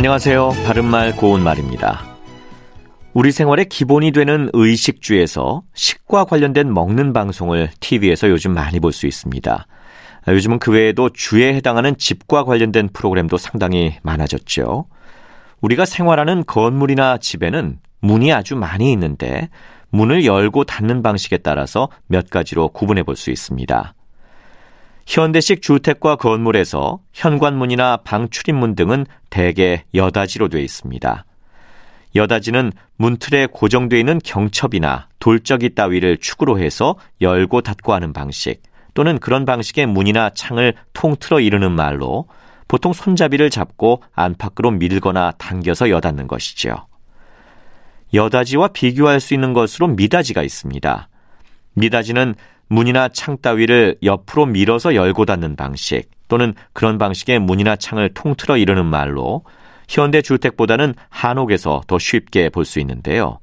안녕하세요. 바른말 고운말입니다. 우리 생활의 기본이 되는 의식주에서 식과 관련된 먹는 방송을 TV에서 요즘 많이 볼 수 있습니다. 요즘은 그 외에도 주에 해당하는 집과 관련된 프로그램도 상당히 많아졌죠. 우리가 생활하는 건물이나 집에는 문이 아주 많이 있는데 문을 열고 닫는 방식에 따라서 몇 가지로 구분해 볼 수 있습니다. 현대식 주택과 건물에서 현관문이나 방 출입문 등은 대개 여다지로 되어 있습니다. 여다지는 문틀에 고정되어 있는 경첩이나 돌적이 따위를 축으로 해서 열고 닫고 하는 방식 또는 그런 방식의 문이나 창을 통틀어 이르는 말로 보통 손잡이를 잡고 안팎으로 밀거나 당겨서 여닫는 것이죠. 여다지와 비교할 수 있는 것으로 미다지가 있습니다. 미다지는 문이나 창 따위를 옆으로 밀어서 열고 닫는 방식 또는 그런 방식의 문이나 창을 통틀어 이르는 말로 현대 주택보다는 한옥에서 더 쉽게 볼 수 있는데요.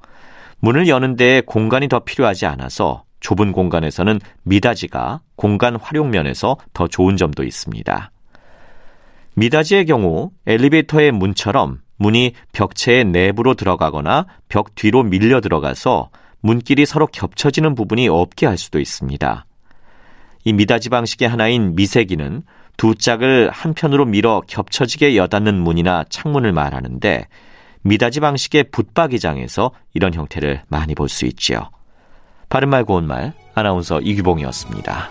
문을 여는 데에 공간이 더 필요하지 않아서 좁은 공간에서는 미닫이가 공간 활용 면에서 더 좋은 점도 있습니다. 미닫이의 경우 엘리베이터의 문처럼 문이 벽체의 내부로 들어가거나 벽 뒤로 밀려 들어가서 문길이 서로 겹쳐지는 부분이 없게 할 수도 있습니다. 이 미닫이 방식의 하나인 미세기는 두 짝을 한편으로 밀어 겹쳐지게 여닫는 문이나 창문을 말하는데 미닫이 방식의 붙박이장에서 이런 형태를 많이 볼 수 있지요. 바른말 고운말 아나운서 이규봉이었습니다.